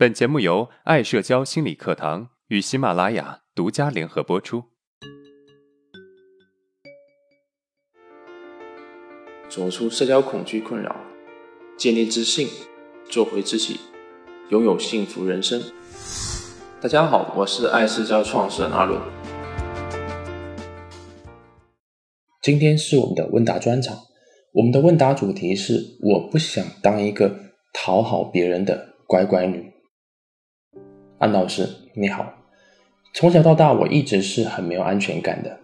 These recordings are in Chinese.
本节目由爱社交心理课堂与喜马拉雅独家联合播出。走出社交恐惧困扰，建立自信，做回自己，拥有幸福人生。大家好，我是爱社交创始人阿伦。今天是我们的问答专场，我们的问答主题是：我不想当一个讨好别人的乖乖女。安老师，你好。从小到大，我一直是很没有安全感的，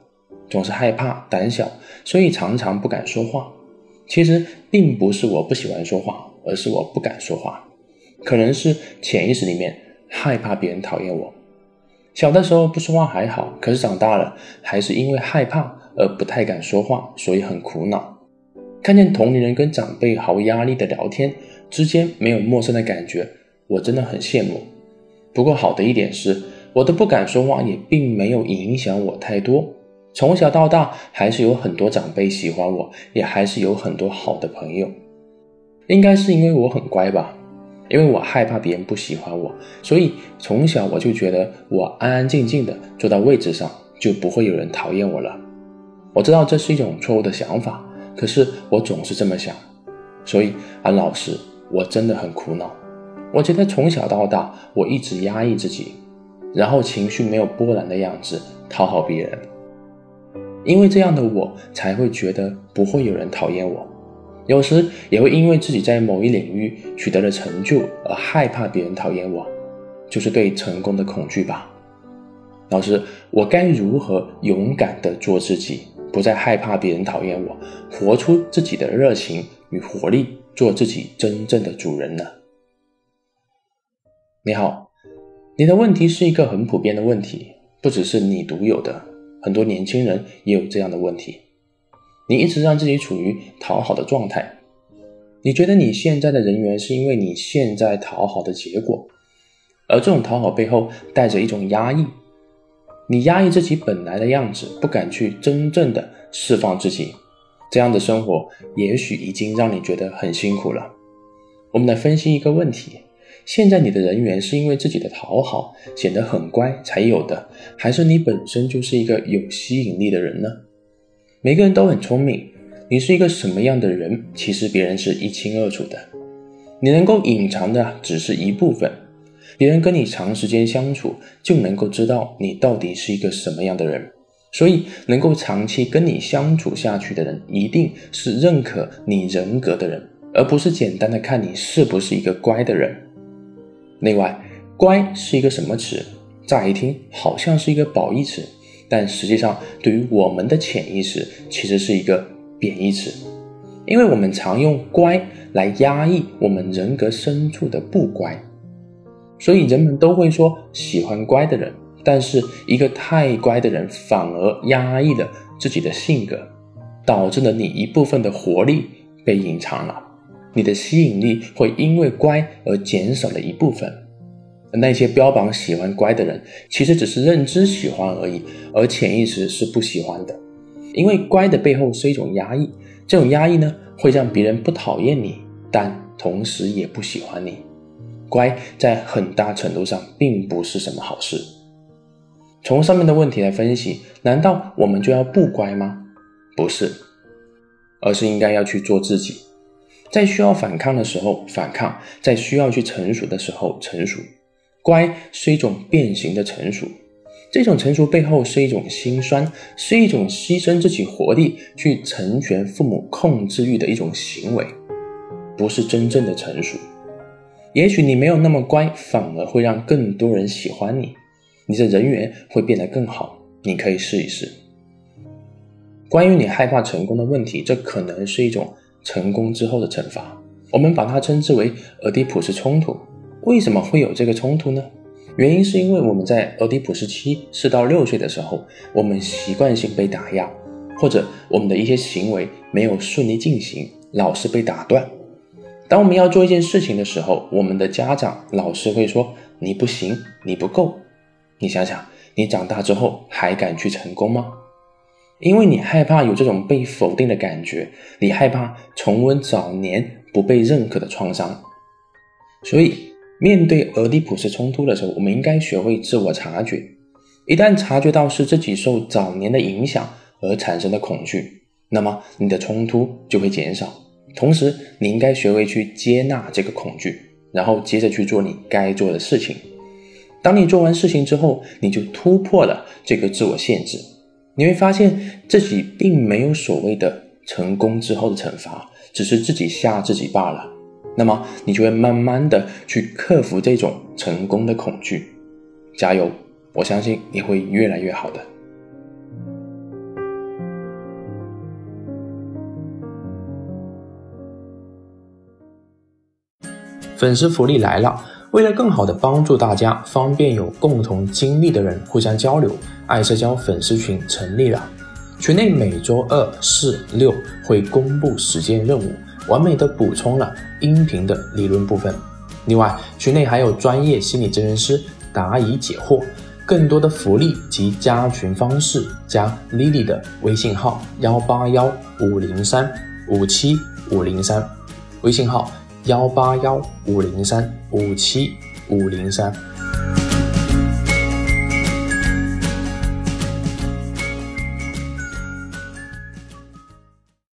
总是害怕、胆小，所以常常不敢说话。其实并不是我不喜欢说话，而是我不敢说话。可能是潜意识里面害怕别人讨厌我。小的时候不说话还好，可是长大了，还是因为害怕而不太敢说话，所以很苦恼。看见同龄人跟长辈毫无压力的聊天，之间没有陌生的感觉，我真的很羡慕。不过好的一点是，我都不敢说话，也并没有影响我太多。从小到大，还是有很多长辈喜欢我，也还是有很多好的朋友。应该是因为我很乖吧，因为我害怕别人不喜欢我，所以从小我就觉得我安安静静的坐到位置上，就不会有人讨厌我了。我知道这是一种错误的想法，可是我总是这么想，所以安老师，我真的很苦恼。我觉得从小到大，我一直压抑自己，然后情绪没有波澜的样子讨好别人，因为这样的我才会觉得不会有人讨厌我。有时也会因为自己在某一领域取得了成就而害怕别人讨厌我，就是对成功的恐惧吧。老师，我该如何勇敢地做自己，不再害怕别人讨厌我，活出自己的热情与活力，做自己真正的主人呢？你好，你的问题是一个很普遍的问题，不只是你独有的，很多年轻人也有这样的问题。你一直让自己处于讨好的状态，你觉得你现在的人缘是因为你现在讨好的结果，而这种讨好背后带着一种压抑，你压抑自己本来的样子，不敢去真正的释放自己，这样的生活也许已经让你觉得很辛苦了。我们来分析一个问题。现在你的人缘是因为自己的讨好显得很乖才有的，还是你本身就是一个有吸引力的人呢？每个人都很聪明，你是一个什么样的人，其实别人是一清二楚的。你能够隐藏的只是一部分，别人跟你长时间相处就能够知道你到底是一个什么样的人。所以，能够长期跟你相处下去的人，一定是认可你人格的人，而不是简单的看你是不是一个乖的人。另外，乖是一个什么词？乍一听好像是一个褒义词，但实际上对于我们的潜意识，其实是一个贬义词。因为我们常用乖来压抑我们人格深处的不乖，所以人们都会说喜欢乖的人。但是一个太乖的人，反而压抑了自己的性格，导致了你一部分的活力被隐藏了。你的吸引力会因为乖而减少了一部分，那些标榜喜欢乖的人，其实只是认知喜欢而已，而潜意识是不喜欢的。因为乖的背后是一种压抑，这种压抑呢，会让别人不讨厌你，但同时也不喜欢你。乖在很大程度上并不是什么好事。从上面的问题来分析，难道我们就要不乖吗？不是，而是应该要去做自己。在需要反抗的时候反抗，在需要去成熟的时候成熟。乖是一种变形的成熟，这种成熟背后是一种心酸，是一种牺牲自己活力去成全父母控制欲的一种行为，不是真正的成熟。也许你没有那么乖，反而会让更多人喜欢你，你的人缘会变得更好。你可以试一试。关于你害怕成功的问题，这可能是一种。成功之后的惩罚，我们把它称之为俄狄浦斯冲突。为什么会有这个冲突呢？原因是因为我们在俄狄浦斯期四到六岁的时候，我们习惯性被打压，或者我们的一些行为没有顺利进行，老是被打断。当我们要做一件事情的时候，我们的家长、老师会说：“你不行，你不够。”你想想，你长大之后还敢去成功吗？因为你害怕有这种被否定的感觉，你害怕重温早年不被认可的创伤，所以面对俄狄浦斯冲突的时候，我们应该学会自我察觉。一旦察觉到是自己受早年的影响而产生的恐惧，那么你的冲突就会减少。同时，你应该学会去接纳这个恐惧，然后接着去做你该做的事情。当你做完事情之后，你就突破了这个自我限制。你会发现自己并没有所谓的成功之后的惩罚，只是自己吓自己罢了。那么，你就会慢慢的去克服这种成功的恐惧。加油！我相信你会越来越好的。粉丝福利来了！为了更好的帮助大家，方便有共同经历的人互相交流，爱社交粉丝群成立了。群内每周二、四、六会公布实践任务，完美的补充了音频的理论部分。另外，群内还有专业心理咨询师答疑解惑。更多的福利及加群方式，加 Lily 的微信号幺八幺五零三五七五零三，微信号幺八幺五零三五七五零三。